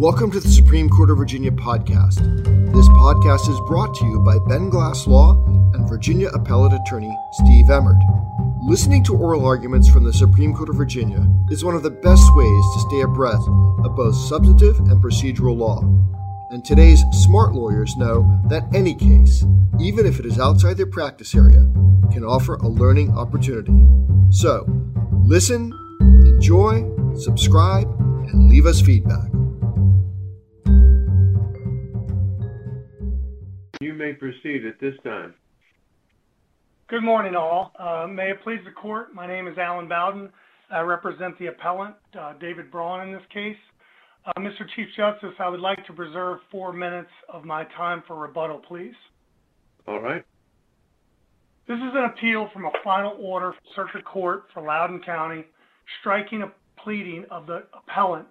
Welcome to the Supreme Court of Virginia podcast. This podcast is brought to you by Ben Glass Law and Virginia Appellate Attorney Steve Emmert. Listening to oral arguments from the Supreme Court of Virginia is one of the best ways to stay abreast of both substantive and procedural law. And today's smart lawyers know that any case, even if it is outside their practice area, can offer a learning opportunity. So, listen, enjoy, subscribe, and leave us feedback. May proceed at this time. Good morning, all. Uh, may it please the court, my name is Alan Bowden. I represent the appellant, uh, David Braun, in this case. Uh, Mr. Chief Justice, I would like to preserve four minutes of my time for rebuttal, please. All right. This is an appeal from a final order from Circuit Court for Loudoun County, striking a pleading of the appellant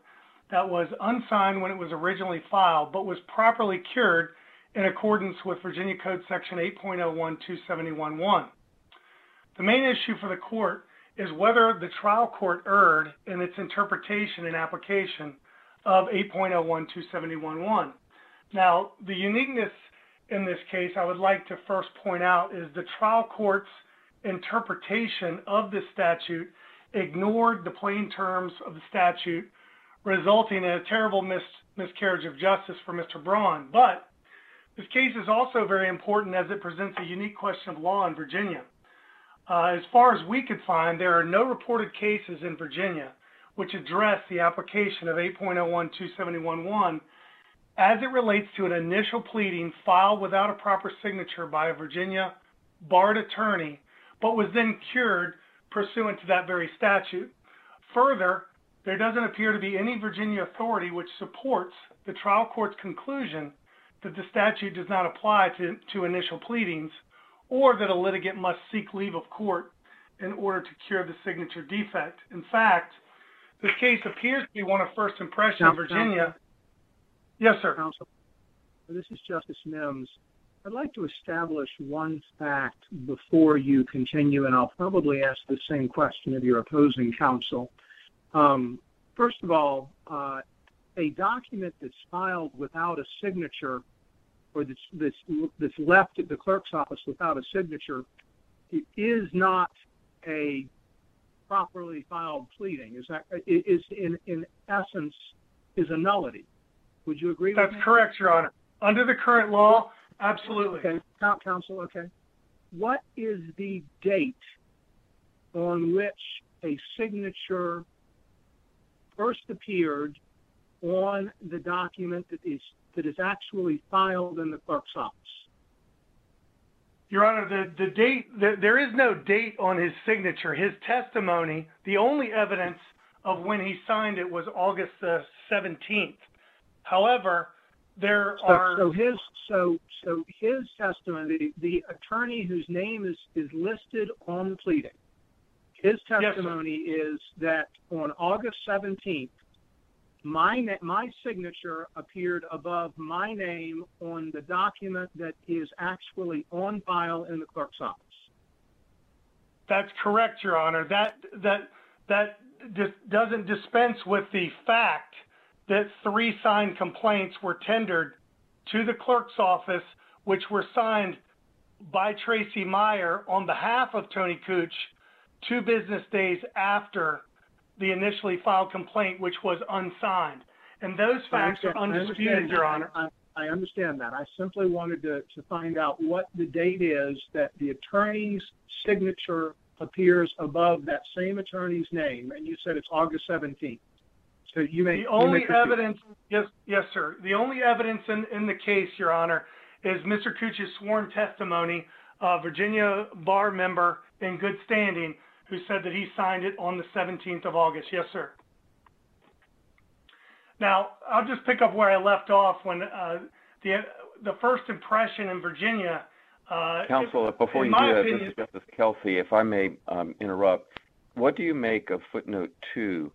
that was unsigned when it was originally filed, but was properly cured in accordance with Virginia Code Section 8.01-271.1. The main issue for the court is whether the trial court erred in its interpretation and application of 8.01-271.1. Now, the uniqueness in this case I would like to first point out is the trial court's interpretation of this statute ignored the plain terms of the statute, resulting in a terrible mis miscarriage of justice for Mr. Braun. But this case is also very important as it presents a unique question of law in Virginia. Uh, as far as we could find, there are no reported cases in Virginia which address the application of 8.01.271.1 as it relates to an initial pleading filed without a proper signature by a Virginia barred attorney, but was then cured pursuant to that very statute. Further, there doesn't appear to be any Virginia authority which supports the trial court's conclusion that the statute does not apply to, to initial pleadings, or that a litigant must seek leave of court in order to cure the signature defect. In fact, this case appears to be one of first impression in Virginia. Yes, sir. Counsel, this is Justice Mims. I'd like to establish one fact before you continue, and I'll probably ask the same question of your opposing counsel. Um, first of all, uh, a document that's filed without a signature or that's, that's, that's left at the clerk's office without a signature is not a properly filed pleading. Is that is in in essence is a nullity? Would you agree? That's correct, Your Honor. Under the current law, absolutely. Okay, counsel. Okay, what is the date on which a signature first appeared on the document that is that is actually filed in the clerk's office? Your Honor, the, the date, the, there is no date on his signature. His testimony, the only evidence of when he signed it was August the 17th. However, there So, are. so his so so his testimony, the, the attorney whose name is is listed on the pleading, his testimony is that on August seventeenth, my na- my signature appeared above my name on the document that is actually on file in the clerk's office. That's correct, Your Honor. That that that dis- doesn't dispense with the fact that three signed complaints were tendered to the clerk's office, which were signed by Tracy Meyer on behalf of Tony Cooch two business days after the initially filed complaint, which was unsigned. And those facts are undisputed, Your. Honor. I, understand that. I simply wanted to, to find out what the date is that the attorney's signature appears above that same attorney's name, and you said it's August 17th. So you may The only evidence, yes, yes, sir. The only evidence in, in the case, Your Honor, is Mr. Cooch's sworn testimony, a Virginia bar member in good standing, who said that he signed it on the 17th of August. Yes, sir. Now, I'll just pick up where I left off when uh, the the first impression in Virginia. Uh, Counsel, before you do that, opinion- this is Justice Kelsey, if I may um, interrupt, what do you make of footnote two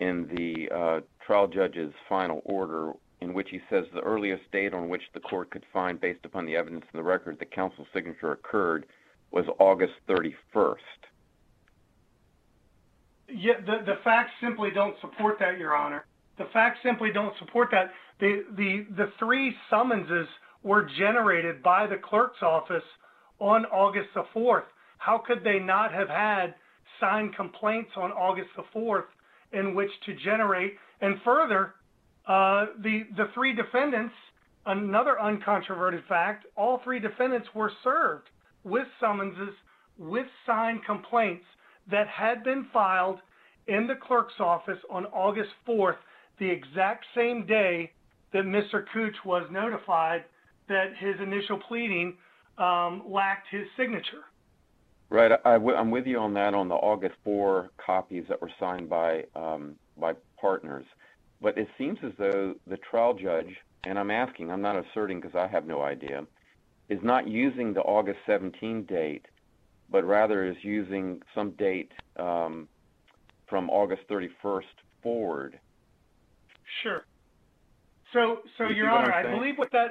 in the uh, trial judge's final order in which he says the earliest date on which the court could find, based upon the evidence in the record, that counsel's signature occurred was August 31st? Yeah, the, the facts simply don't support that, Your Honor. The facts simply don't support that. The, the, the three summonses were generated by the clerk's office on August the 4th. How could they not have had signed complaints on August the 4th in which to generate? And further, uh, the, the three defendants, another uncontroverted fact, all three defendants were served with summonses with signed complaints that had been filed in the clerk's office on August 4th, the exact same day that Mr. Cooch was notified that his initial pleading um, lacked his signature. Right, I, am with you on that on the August 4 copies that were signed by um, by partners. But it seems as though the trial judge, and I'm asking, I'm not asserting because I have no idea, is not using the August 17 date, but rather is using some date um, from August 31st forward. Sure. So, so you Your Honor, I believe what that.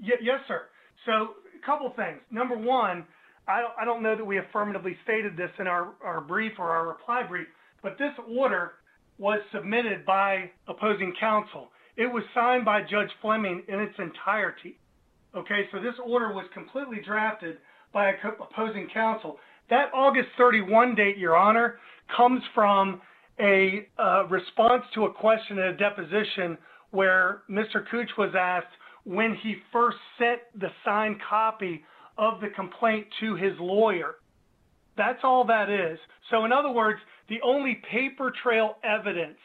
Y- yes, sir. So, a couple things. Number one, I don't, I don't know that we affirmatively stated this in our, our brief or our reply brief, but this order was submitted by opposing counsel. It was signed by Judge Fleming in its entirety. Okay, so this order was completely drafted by opposing counsel. That August 31 date, Your Honor, comes from a uh, response to a question at a deposition where Mr. Cooch was asked when he first sent the signed copy of the complaint to his lawyer. That's all that is. So, in other words, the only paper trail evidence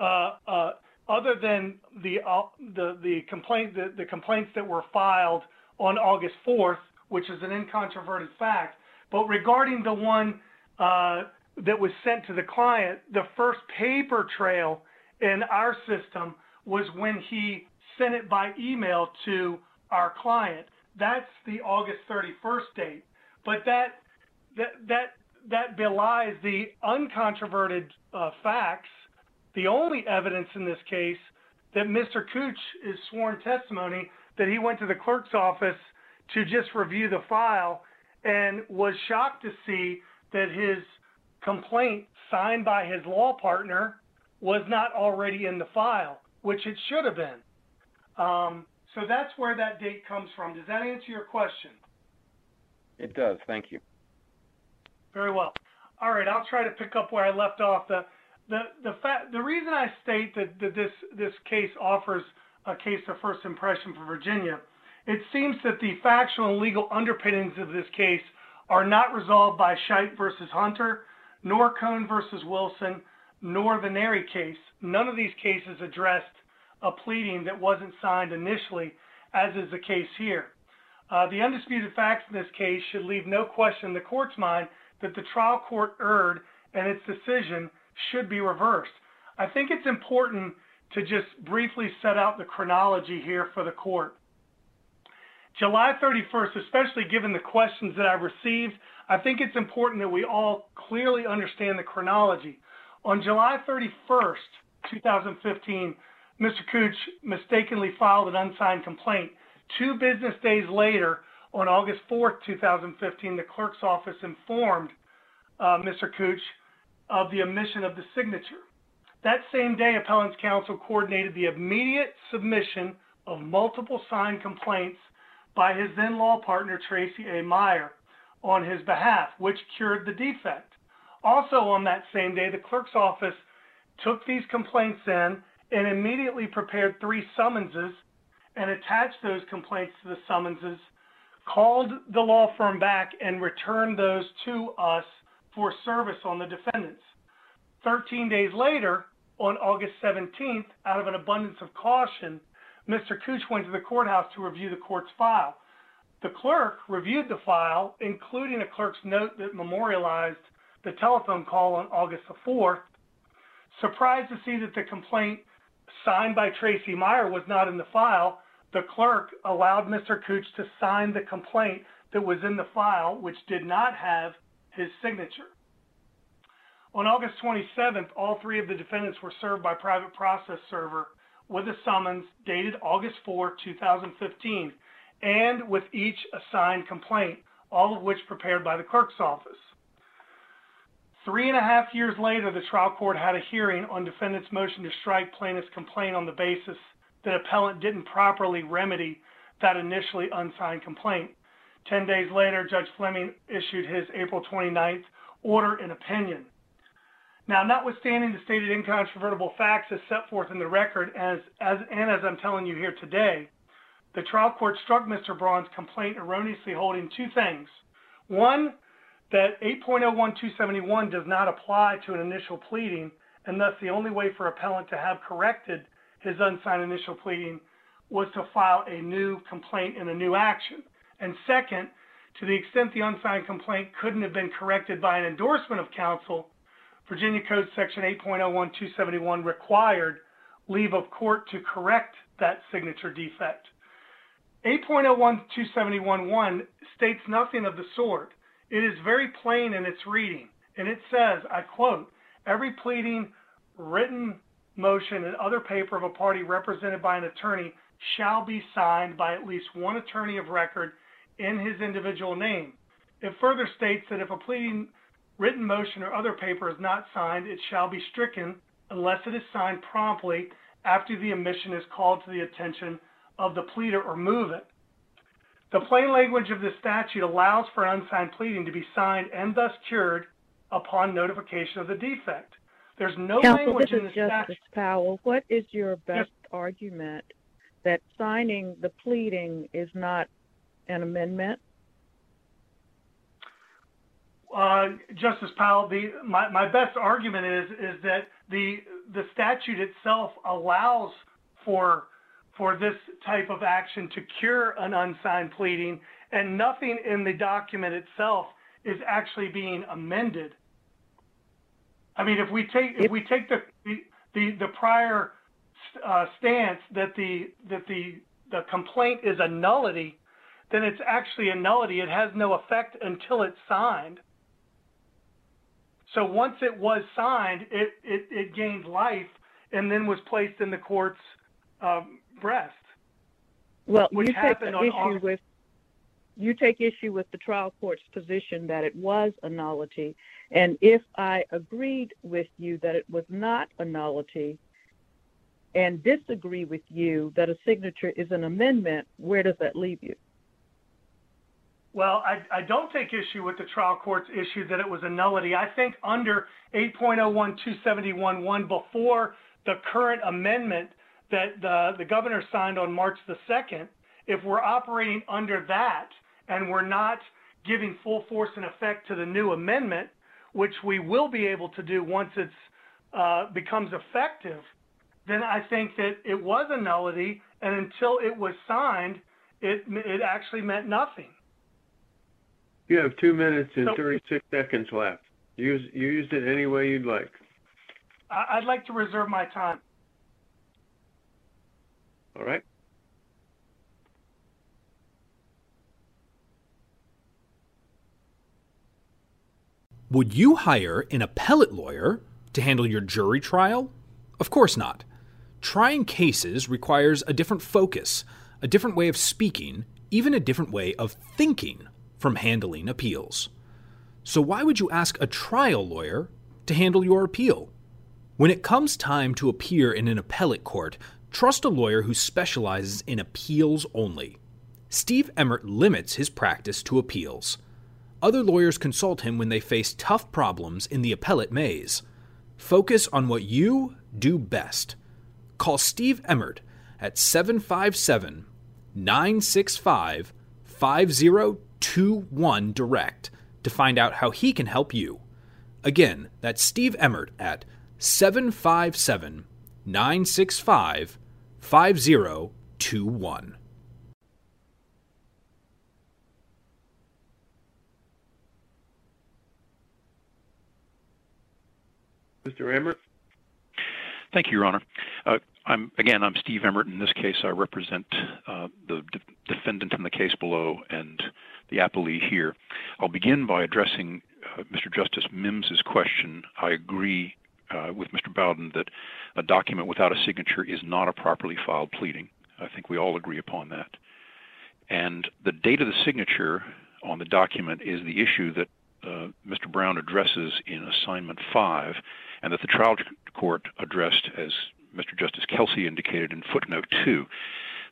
uh, uh, other than the uh, the the complaint the, the complaints that were filed on August 4th, which is an incontroverted fact, but regarding the one uh, that was sent to the client, the first paper trail in our system was when he sent it by email to our client. That's the August 31st date. But that that that that belies the uncontroverted uh, facts the only evidence in this case that Mr. Cooch is sworn testimony that he went to the clerk's office to just review the file and was shocked to see that his complaint signed by his law partner was not already in the file, which it should have been. Um, so that's where that date comes from. Does that answer your question? It does. Thank you. Very well. All right, I'll try to pick up where I left off. The the the fact the reason I state that, that this this case offers a case of first impression for Virginia, it seems that the factual and legal underpinnings of this case are not resolved by Shipe versus Hunter, nor Kone versus Wilson, nor the Nerri case. None of these cases addressed a pleading that wasn't signed initially, as is the case here. Uh, the undisputed facts in this case should leave no question in the court's mind that the trial court erred and its decision should be reversed. I think it's important to just briefly set out the chronology here for the court. July 31st, especially given the questions that I've received, I think it's important that we all clearly understand the chronology. On July 31st, 2015, Mr. Cooch mistakenly filed an unsigned complaint. Two business days later, on August 4th, 2015, the clerk's office informed uh, Mr. Cooch of the omission of the signature. That same day, appellant's counsel coordinated the immediate submission of multiple signed complaints by his then law partner, Tracy A. Meyer, on his behalf, which cured the defect. Also on that same day, the clerk's office took these complaints in and immediately prepared three summonses and attached those complaints to the summonses, called the law firm back, and returned those to us for service on the defendants. 13 days later, on August 17th, out of an abundance of caution, Mr. Cooch went to the courthouse to review the court's file. The clerk reviewed the file, including a clerk's note that memorialized the telephone call on August the 4th. Surprised to see that the complaint signed by Tracy Meyer was not in the file, the clerk allowed Mr. Cooch to sign the complaint that was in the file, which did not have his signature. On August 27th, all three of the defendants were served by private process server with a summons dated August 4, 2015, and with each assigned complaint, all of which prepared by the clerk's office. Three and a half years later, the trial court had a hearing on defendant's motion to strike plaintiff's complaint on the basis that appellant didn't properly remedy that initially unsigned complaint. Ten days later, Judge Fleming issued his April 29th order and opinion. Now, notwithstanding the stated incontrovertible facts as set forth in the record, as, as, and as I'm telling you here today, the trial court struck Mr. Braun's complaint erroneously holding two things. One, that 8.01271 does not apply to an initial pleading, and thus the only way for appellant to have corrected his unsigned initial pleading was to file a new complaint in a new action. And second, to the extent the unsigned complaint couldn't have been corrected by an endorsement of counsel, Virginia Code Section 8.01271 required leave of court to correct that signature defect. 8.01271.1 states nothing of the sort. It is very plain in its reading, and it says, I quote, every pleading, written motion, and other paper of a party represented by an attorney shall be signed by at least one attorney of record in his individual name. It further states that if a pleading, written motion, or other paper is not signed, it shall be stricken unless it is signed promptly after the omission is called to the attention of the pleader or movant. The plain language of the statute allows for unsigned pleading to be signed and thus cured upon notification of the defect. There's no Counsel, language this in the Justice statute. Powell. What is your best argument that signing the pleading is not an amendment? Uh, Justice Powell, the, my, my best argument is is that the the statute itself allows for for this type of action to cure an unsigned pleading, and nothing in the document itself is actually being amended. I mean, if we take if we take the the the, prior uh, stance that the that the the complaint is a nullity, then it's actually a nullity. It has no effect until it's signed. So once it was signed, it, it, it gained life and then was placed in the court's um, breast. Well, you take issue August- with you take issue with the trial court's position that it was a nullity, and if I agreed with you that it was not a nullity, and disagree with you that a signature is an amendment, where does that leave you? Well, I, I don't take issue with the trial court's issue that it was a nullity. I think under 8.01271.1, before the current amendment that the, the governor signed on March the 2nd, if we're operating under that and we're not giving full force and effect to the new amendment, which we will be able to do once it uh, becomes effective, then I think that it was a nullity, and until it was signed, it, it actually meant nothing. You have two minutes and So- 36 seconds left. Use use it any way you'd like. I- I'd like to reserve my time. All right. Would you hire an appellate lawyer to handle your jury trial? Of course not. Trying cases requires a different focus, a different way of speaking, even a different way of thinking from handling appeals. So, why would you ask a trial lawyer to handle your appeal? When it comes time to appear in an appellate court, trust a lawyer who specializes in appeals only. Steve Emmert limits his practice to appeals. Other lawyers consult him when they face tough problems in the appellate maze. Focus on what you do best. Call Steve Emmert at 757 965 5021 direct to find out how he can help you. Again, that's Steve Emmert at 757 965 5021. Mr. Emmert? Thank you, Your Honor. Uh, I'm again. I'm Steve Emmert. In this case, I represent uh, the de- defendant in the case below and the appellee here. I'll begin by addressing uh, Mr. Justice Mims's question. I agree uh, with Mr. Bowden that a document without a signature is not a properly filed pleading. I think we all agree upon that. And the date of the signature on the document is the issue that uh, Mr. Braun addresses in Assignment 5 and that the trial court addressed, as Mr. Justice Kelsey indicated in footnote 2.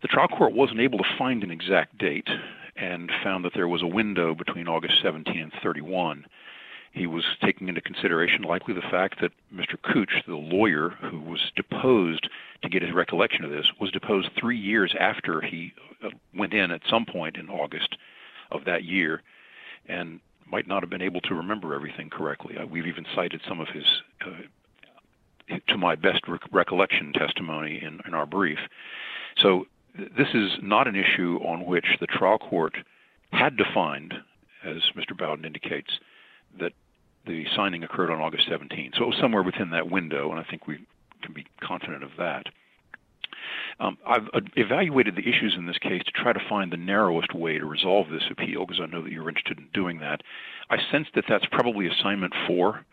The trial court wasn't able to find an exact date and found that there was a window between August 17 and 31. He was taking into consideration likely the fact that Mr. Cooch, the lawyer who was deposed to get his recollection of this, was deposed three years after he uh, went in at some point in August of that year and might not have been able to remember everything correctly. Uh, we've even cited some of his, uh, to my best rec- recollection, testimony in, in our brief. So this is not an issue on which the trial court had to find, as Mr. Bowden indicates, that the signing occurred on August 17. So it was somewhere within that window, and I think we can be confident of that. Um, I've uh, evaluated the issues in this case to try to find the narrowest way to resolve this appeal because I know that you're interested in doing that. I sense that that's probably assignment four.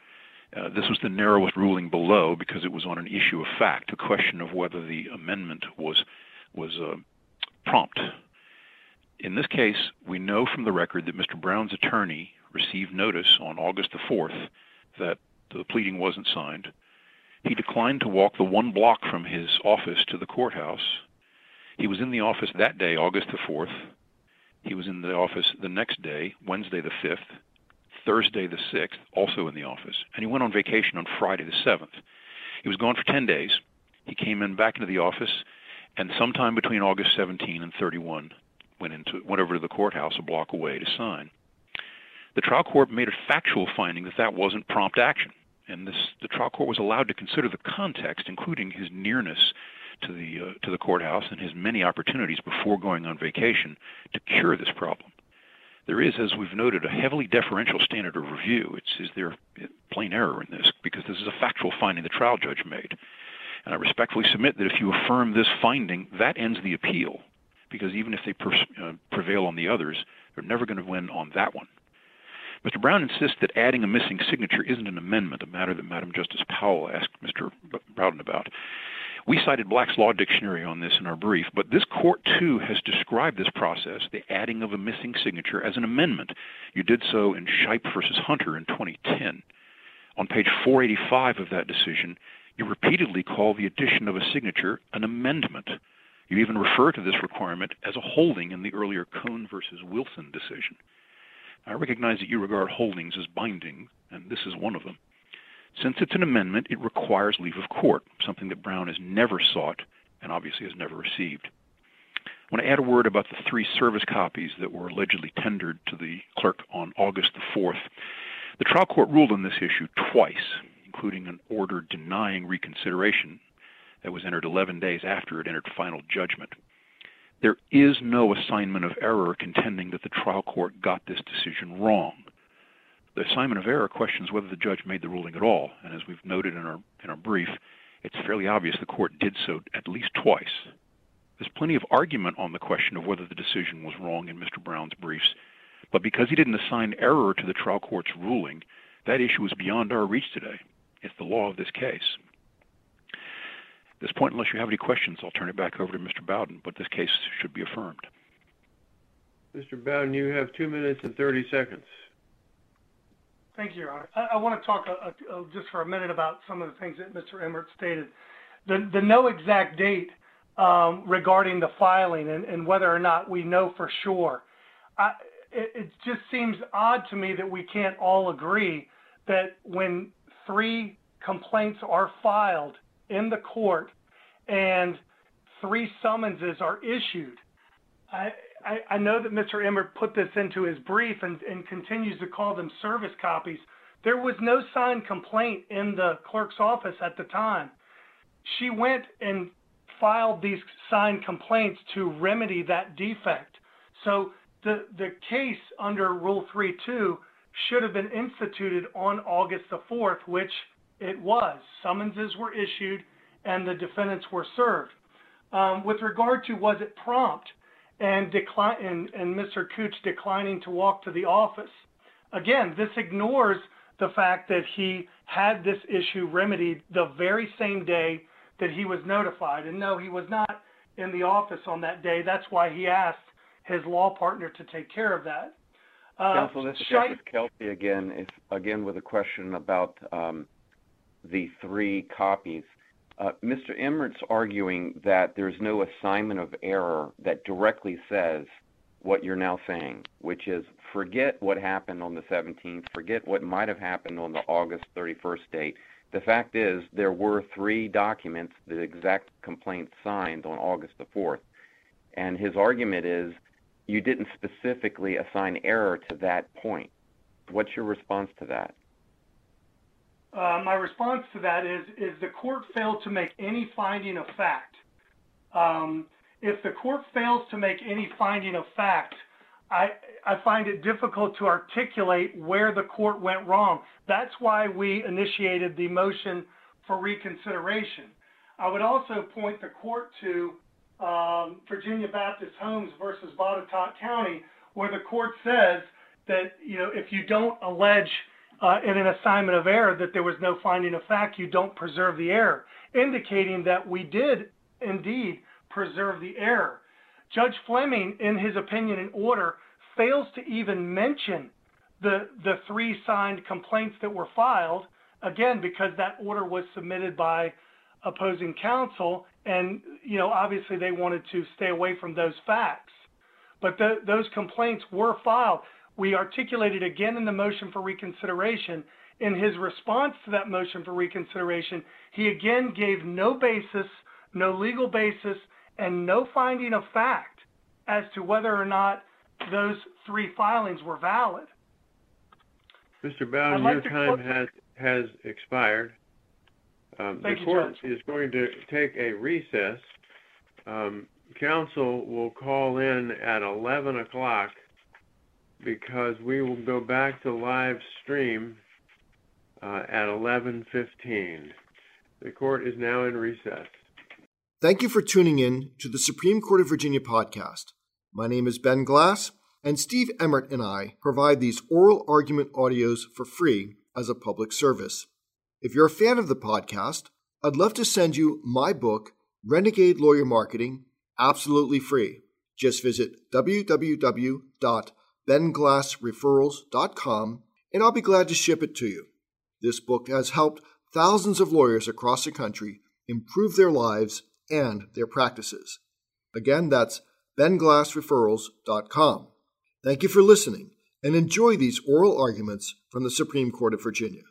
Uh, this was the narrowest ruling below because it was on an issue of fact, a question of whether the amendment was was uh, prompt. In this case, we know from the record that Mr. Braun's attorney received notice on August the 4th that the pleading wasn't signed. He declined to walk the one block from his office to the courthouse. He was in the office that day, August the 4th. He was in the office the next day, Wednesday the 5th, Thursday the 6th, also in the office. And he went on vacation on Friday the 7th. He was gone for 10 days. He came in back into the office and sometime between August 17 and 31 went into went over to the courthouse a block away to sign. The trial court made a factual finding that that wasn't prompt action, and this the trial court was allowed to consider the context, including his nearness to the uh, to the courthouse and his many opportunities before going on vacation to cure this problem. There is, as we've noted, a heavily deferential standard of review. It's is there plain error in this because this is a factual finding the trial judge made. And I respectfully submit that if you affirm this finding, that ends the appeal, because even if they uh, prevail on the others, they're never going to win on that one. Mr. Braun insists that adding a missing signature isn't an amendment, a matter that Madam Justice Powell asked Mr. Bowden about. We cited Black's Law Dictionary on this in our brief, but this court too has described this process, the adding of a missing signature, as an amendment. You did so in Shipe versus Hunter in 2010. On page 485 of that decision, you repeatedly call the addition of a signature an amendment. You even refer to this requirement as a holding in the earlier Kone versus Wilson decision. I recognize that you regard holdings as binding, and this is one of them. Since it's an amendment, it requires leave of court, something that Braun has never sought and obviously has never received. I want to add a word about the three service copies that were allegedly tendered to the clerk on August the 4th. The trial court ruled on this issue twice, including an order denying reconsideration that was entered 11 days after it entered final judgment. There is no assignment of error contending that the trial court got this decision wrong. The assignment of error questions whether the judge made the ruling at all, and as we've noted in our in our brief, it's fairly obvious the court did so at least twice. There's plenty of argument on the question of whether the decision was wrong in Mr. Braun's briefs, but because he didn't assign error to the trial court's ruling, that issue is beyond our reach today. It's the law of this case. At this point, unless you have any questions, I'll turn it back over to Mr. Bowden, but this case should be affirmed. Mr. Bowden, you have two minutes and 30 seconds. Thank you, Your Honor. I, I want to talk a, a, a, just for a minute about some of the things that Mr. Emmert stated. The, the no exact date um, regarding the filing and, and, whether or not we know for sure. I, it, it just seems odd to me that we can't all agree that when three complaints are filed in the court and three summonses are issued. I, I, I know that Mr. Emmert put this into his brief and, and continues to call them service copies. There was no signed complaint in the clerk's office at the time. She went and filed these signed complaints to remedy that defect. So the, the case under Rule 3.2 should have been instituted on August the 4th, which it was. Summonses were issued and the defendants were served. Um, with regard to was it prompt and, and, and Mr. Cooch declining to walk to the office, again, this ignores the fact that he had this issue remedied the very same day that he was notified. And no, he was not in the office on that day. That's why he asked his law partner to take care of that. Uh, Counsel, this is Justice Kelsey again, is again with a question about um, the three copies. Uh, Mr. Emmert's arguing that there's no assignment of error that directly says what you're now saying, which is forget what happened on the 17th, forget what might have happened on the August 31st date. The fact is, there were three documents, the exact complaint signed on August the 4th. And his argument is you didn't specifically assign error to that point. What's your response to that? Uh, my response to that is is the court failed to make any finding of fact. Um, if the court fails to make any finding of fact, I I find it difficult to articulate where the court went wrong. That's why we initiated the motion for reconsideration. I would also point the court to um, Virginia Baptist Homes versus Botetourt County, where the court says that you know if you don't allege uh, in an assignment of error that there was no finding of fact, you don't preserve the error, indicating that we did indeed preserve the error. Judge Fleming, in his opinion and order, fails to even mention the the three signed complaints that were filed, again because that order was submitted by opposing counsel, and you know obviously they wanted to stay away from those facts. But the, those complaints were filed. We articulated again in the motion for reconsideration. In his response to that motion for reconsideration, he again gave no basis, no legal basis, and no finding of fact as to whether or not those three filings were valid. Mr. Bowden, your like to time has has expired. Um, Thank the you, court Judge. is going to take a recess. Um, counsel will call in at 11 o'clock because we will go back to live stream uh, at 11:15. The court is now in recess. Thank you for tuning in to the Supreme Court of Virginia podcast. My name is Ben Glass, and Steve Emmert and I provide these oral argument audios for free as a public service. If you're a fan of the podcast, I'd love to send you my book, Renegade Lawyer Marketing, absolutely free. Just visit www.benglassreferrals.com and I'll be glad to ship it to you. This book has helped thousands of lawyers across the country improve their lives and their practices. Again, that's benglassreferrals.com. Thank you for listening and enjoy these oral arguments from the Supreme Court of Virginia.